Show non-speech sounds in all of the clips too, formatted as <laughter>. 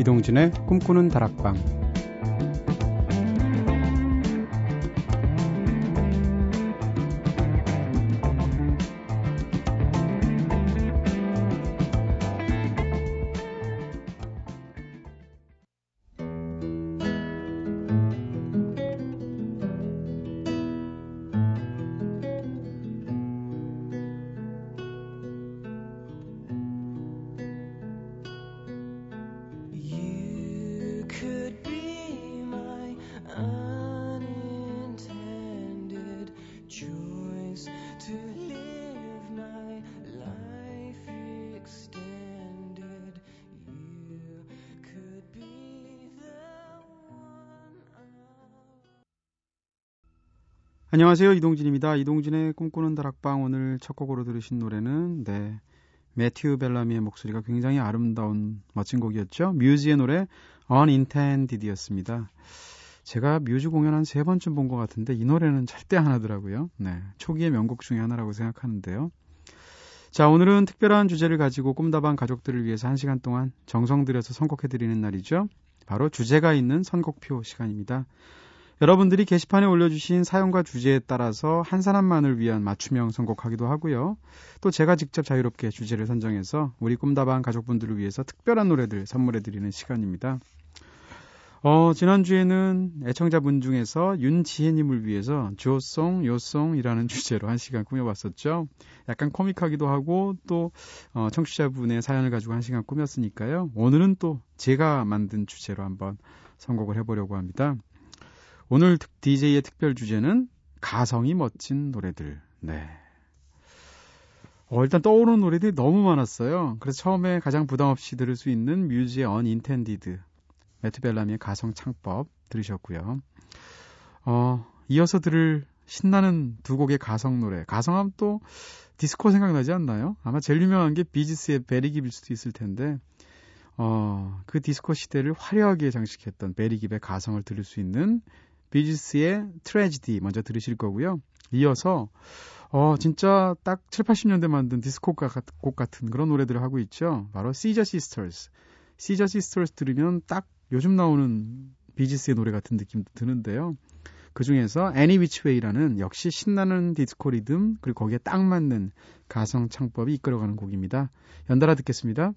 이동진의 꿈꾸는 다락방 안녕하세요. 이동진입니다. 이동진의 꿈꾸는 다락방. 오늘 첫 곡으로 들으신 노래는 네 매튜 벨라미의 목소리가 굉장히 아름다운 멋진 곡이었죠. 뮤즈의 노래 Unintended였습니다. 제가 뮤즈 공연 한 세 번쯤 본 것 같은데 이 노래는 절대 안 하더라고요. 네 초기의 명곡 중에 하나라고 생각하는데요. 자 오늘은 특별한 주제를 가지고 꿈다방 가족들을 위해서 한 시간 동안 정성 들여서 선곡해드리는 날이죠. 바로 주제가 있는 선곡표 시간입니다 여러분들이 게시판에 올려주신 사연과 주제에 따라서 한 사람만을 위한 맞춤형 선곡하기도 하고요. 또 제가 직접 자유롭게 주제를 선정해서 우리 꿈다방 가족분들을 위해서 특별한 노래들 선물해드리는 시간입니다. 어, 지난주에는 애청자분 중에서 윤지혜님을 위해서 조송, 요송이라는 주제로 한 시간 꾸며봤었죠. 약간 코믹하기도 하고 또 어, 청취자분의 사연을 가지고 한 시간 꾸몄으니까요. 오늘은 또 제가 만든 주제로 한번 선곡을 해보려고 합니다. 오늘 DJ의 특별 주제는 가성이 멋진 노래들. 네. 어, 일단 떠오르는 노래들이 너무 많았어요. 그래서 처음에 가장 부담 없이 들을 수 있는 뮤즈의 Unintended, 매트 벨라미의 가성 창법 들으셨고요. 어, 이어서 들을 신나는 두 곡의 가성 노래. 가성하면 또 디스코 생각나지 않나요? 아마 제일 유명한 게 비지스의 베리깁일 수도 있을 텐데, 어, 그 디스코 시대를 화려하게 장식했던 베리깁의 가성을 들을 수 있는 비지스의 Tragedy 먼저 들으실 거고요. 이어서 어 진짜 딱 7, 80년대 만든 디스코 곡 같은 그런 노래들을 하고 있죠. 바로 시저 시스터스. 시저 시스터스 들으면 딱 요즘 나오는 비지스의 노래 같은 느낌도 드는데요. 그 중에서 Any Which Way라는 역시 신나는 디스코 리듬 그리고 거기에 딱 맞는 가성 창법이 이끌어가는 곡입니다. 연달아 듣겠습니다.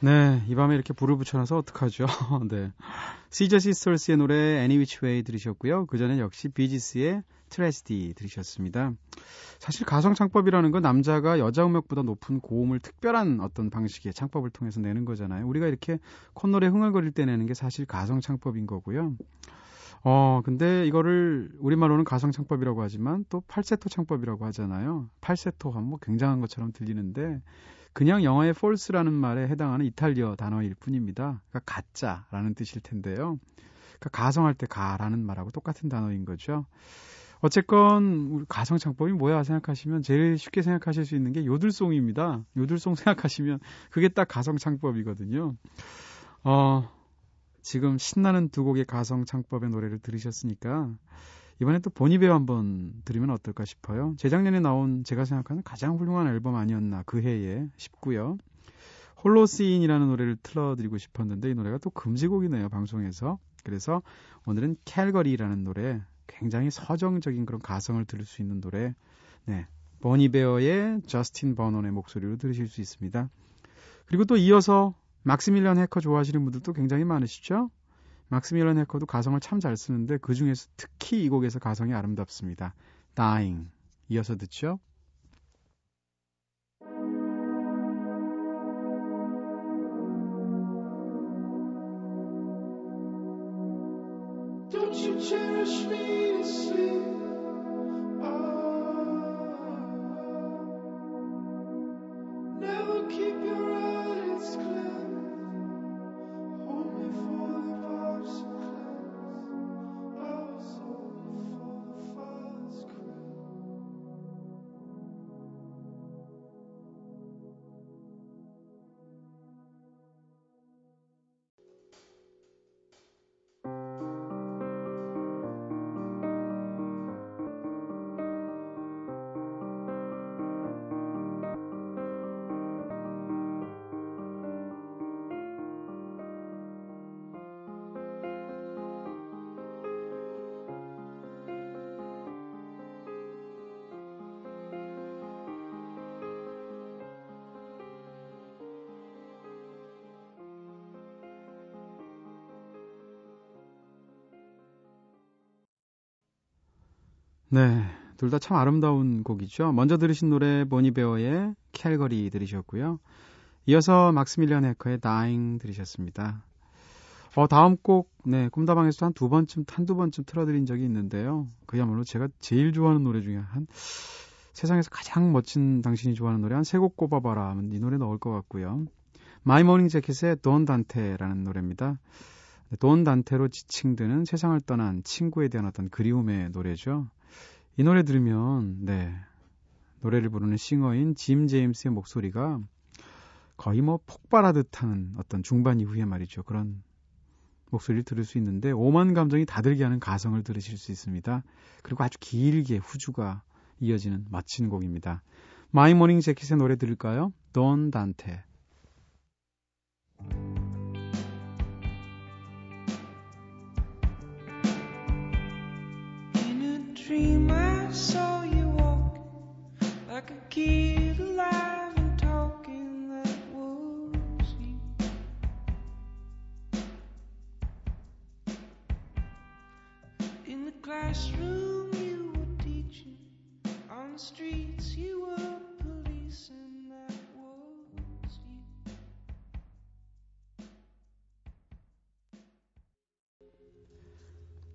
네, 이 밤에 이렇게 불을 붙여놔서 어떡하죠? <laughs> 네. 시저 시스터스의 노래 Any Which Way 들으셨고요. 그 전에 역시 비지스의 트레스디 들으셨습니다. 사실 가성 창법이라는 건 남자가 여자 음역보다 높은 고음을 특별한 어떤 방식의 창법을 통해서 내는 거잖아요. 우리가 이렇게 콧노래 흥얼거릴 때 내는 게 사실 가성 창법인 거고요. 어, 근데 이거를 우리말로는 가성 창법이라고 하지만 또 팔세토 창법이라고 하잖아요. 팔세토 하면 뭐 굉장한 것처럼 들리는데 그냥 영어의 false라는 말에 해당하는 이탈리어 단어일 뿐입니다. 그러니까 가짜라는 뜻일 텐데요. 그러니까 가성할 때 가라는 말하고 똑같은 단어인 거죠. 어쨌건 가성 창법이 뭐야 생각하시면 제일 쉽게 생각하실 수 있는 게 요들송입니다. 요들송 생각하시면 그게 딱 가성 창법이거든요. 어, 지금 신나는 두 곡의 가성 창법의 노래를 들으셨으니까 이번에 또 보니베어 한번 들으면 어떨까 싶어요. 재작년에 나온 제가 생각하는 가장 훌륭한 앨범 아니었나 그 해에 싶고요. 홀로 시인이라는 노래를 틀어드리고 싶었는데 이 노래가 또 금지곡이네요 방송에서 그래서 오늘은 캘거리라는 노래 굉장히 서정적인 그런 가성을 들을 수 있는 노래 네. 버니베어의 저스틴 버논의 목소리로 들으실 수 있습니다. 그리고 또 이어서 막스밀리언 해커 좋아하시는 분들도 굉장히 많으시죠? 막스밀리언 해커도 가성을 참 잘 쓰는데 그 중에서 특히 이 곡에서 가성이 아름답습니다. Dying 이어서 듣죠? 네, 둘 다 참 아름다운 곡이죠. 먼저 들으신 노래 보니 베어의 캘거리 들으셨고요. 이어서 막스밀리언 해커의 Dying 들으셨습니다. 어, 다음 곡, 네, 꿈다방에서 한두 번쯤, 한두 번쯤 틀어드린 적이 있는데요. 그야말로 제가 제일 좋아하는 노래 중에 한, 세상에서 가장 멋진 당신이 좋아하는 노래 한 세 곡 꼽아봐라 하면 이 노래 넣을 것 같고요. 마이 모닝 재킷의 돈 단테라는 노래입니다. 네, 돈 단테로 지칭되는 세상을 떠난 친구에 대한 어떤 그리움의 노래죠. 이 노래 들으면, 네, 노래를 부르는 싱어인 짐 제임스의 목소리가 거의 뭐 폭발하듯 하는 어떤 중반 이후에 말이죠. 그런 목소리를 들을 수 있는데 오만 감정이 다들게 하는 가성을 들으실 수 있습니다. 그리고 아주 길게 후주가 이어지는 멋진 곡입니다. 마이 모닝 재킷의 노래 들을까요? 돈 단테. Dream, I saw you walk like a kid alive and talking. That was you. In the classroom, you were teaching. On the streets, you were policing. That was you.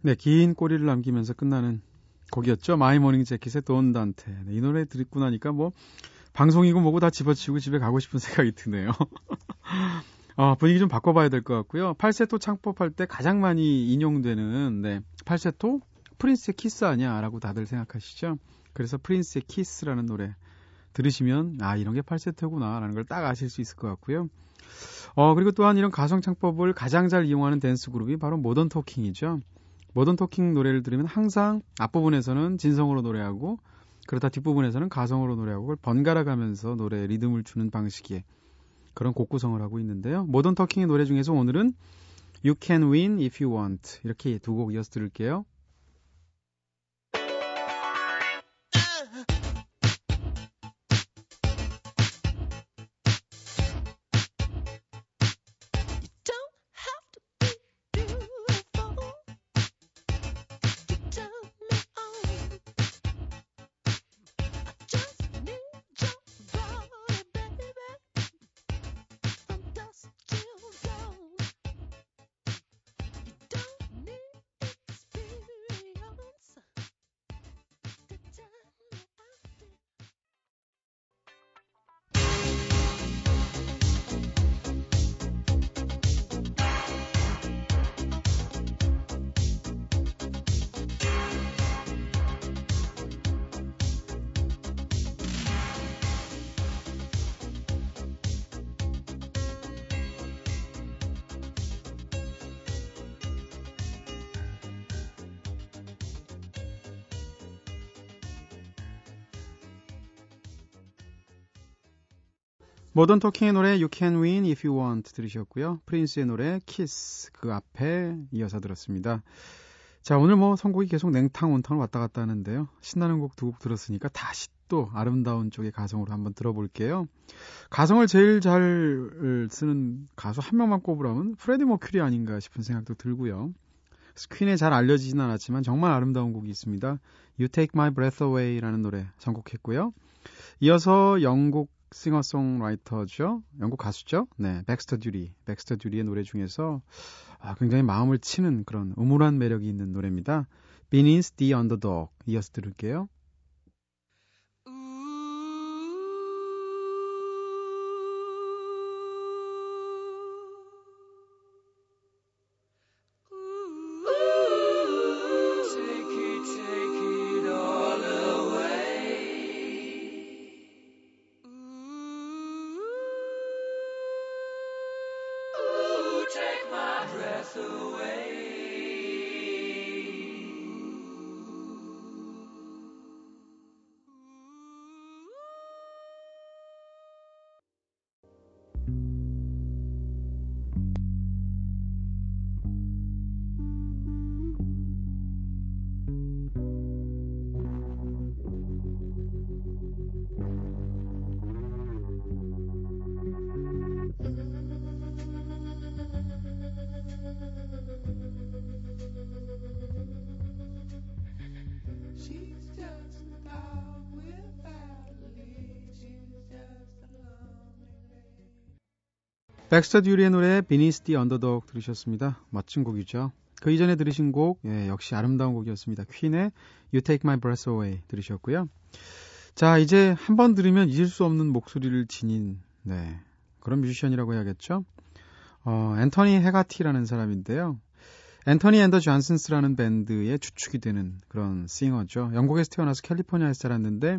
네, 긴 꼬리를 남기면서 끝나는 곡이었죠. 마이 모닝 재킷의 돈 단테. 네, 이 노래 듣고 나니까 뭐 방송이고 뭐고 다 집어치우고 집에 가고 싶은 <laughs> 생각이 드네요. 어, <laughs> 분위기 좀 바꿔봐야 될 것 같고요. 팔세토 창법할 때 가장 많이 인용되는 네, 팔세토 프린스의 키스 아니야라고 다들 생각하시죠. 그래서 프린스의 키스라는 노래 들으시면 아 이런 게 팔세토구나라는 걸 딱 아실 수 있을 것 같고요. 어 그리고 또한 이런 가성 창법을 가장 잘 이용하는 댄스 그룹이 바로 모던 토킹이죠. 모던 토킹 노래를 들으면 항상 앞부분에서는 진성으로 노래하고 그러다 뒷부분에서는 가성으로 노래하고 그걸 번갈아 가면서 노래에 리듬을 주는 방식의 그런 곡 구성을 하고 있는데요. 모던 터킹의 노래 중에서 오늘은 You Can Win If You Want 이렇게 두 곡 이어서 들을게요. Modern Talking의 노래 You Can Win If You Want 들으셨고요. 프린스의 노래 Kiss 그 앞에 이어서 들었습니다. 자, 오늘 뭐 선곡이 계속 냉탕 온탕 왔다 갔다 하는데요. 신나는 곡 두 곡 들었으니까 다시 또 아름다운 쪽의 가성으로 한번 들어볼게요. 가성을 제일 잘 쓰는 가수 한 명만 꼽으라면 프레디 머큐리 아닌가 싶은 생각도 들고요. 퀸의 잘 알려지진 않았지만 정말 아름다운 곡이 있습니다. You Take My Breath Away라는 노래 선곡했고요. 이어서 영국 싱어송라이터죠. 영국 가수죠. 네, 백스터 듀리. 백스터 듀리의 노래 중에서 아, 굉장히 마음을 치는 그런 음울한 매력이 있는 노래입니다. Beneath the Underdog 이어서 들을게요. 백스터 듀리의 노래 the Underdog 들으셨습니다. 멋진 곡이죠. 그 이전에 들으신 곡 예, 역시 아름다운 곡이었습니다. 퀸의 You Take My Breath Away 들으셨고요. 자 이제 한 번 들으면 잊을 수 없는 목소리를 지닌 네, 그런 뮤지션이라고 해야겠죠. 어, 앤토니 해가티라는 사람인데요. Antony and the Johnsons라는 밴드의 주축이 되는 그런 싱어죠. 영국에서 태어나서 캘리포니아에서 자랐는데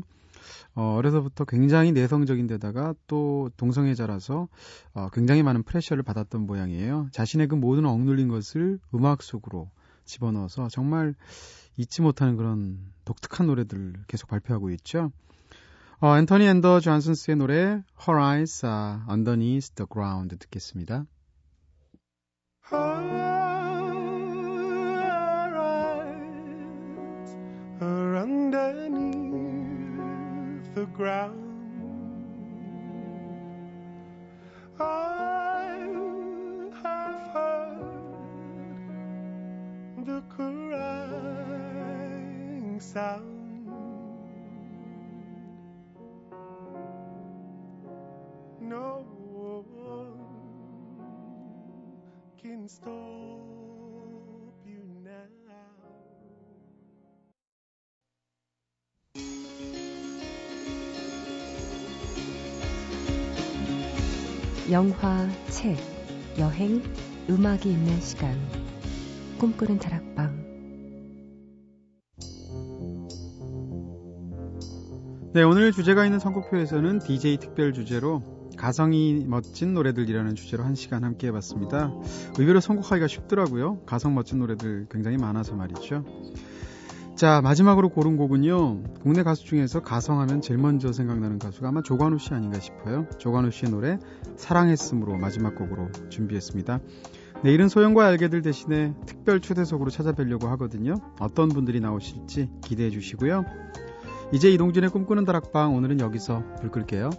어, 어려서부터 굉장히 내성적인 데다가 또 동성애자라서 어, 굉장히 많은 프레셔를 받았던 모양이에요. 자신의 그 모든 억눌린 것을 음악 속으로 집어넣어서 정말 잊지 못하는 그런 독특한 노래들을 계속 발표하고 있죠. 어, 앤토니 앤더 존슨스의 노래 Her Eyes Are Underneath the Ground 듣겠습니다. Her eyes are underneath the ground. I have heard the crying sound. No one can stop 영화, 책, 여행, 음악이 있는 시간. 꿈꾸는 다락방. 네, 오늘 주제가 있는 선곡표에서는 DJ 특별 주제로 가성이 멋진 노래들이라는 주제로 한 시간 함께 해봤습니다. 의외로 선곡하기가 쉽더라고요. 가성 멋진 노래들 굉장히 많아서 말이죠. 자, 마지막으로 고른 곡은요. 국내 가수 중에서 가성하면 제일 먼저 생각나는 가수가 아마 조관우 씨 아닌가 싶어요. 조관우 씨의 노래 사랑했음으로 마지막 곡으로 준비했습니다. 내일은 소영과 알게들 대신에 특별 초대석으로 찾아뵈려고 하거든요. 어떤 분들이 나오실지 기대해 주시고요. 이제 이동진의 꿈꾸는 다락방 오늘은 여기서 불 끌게요.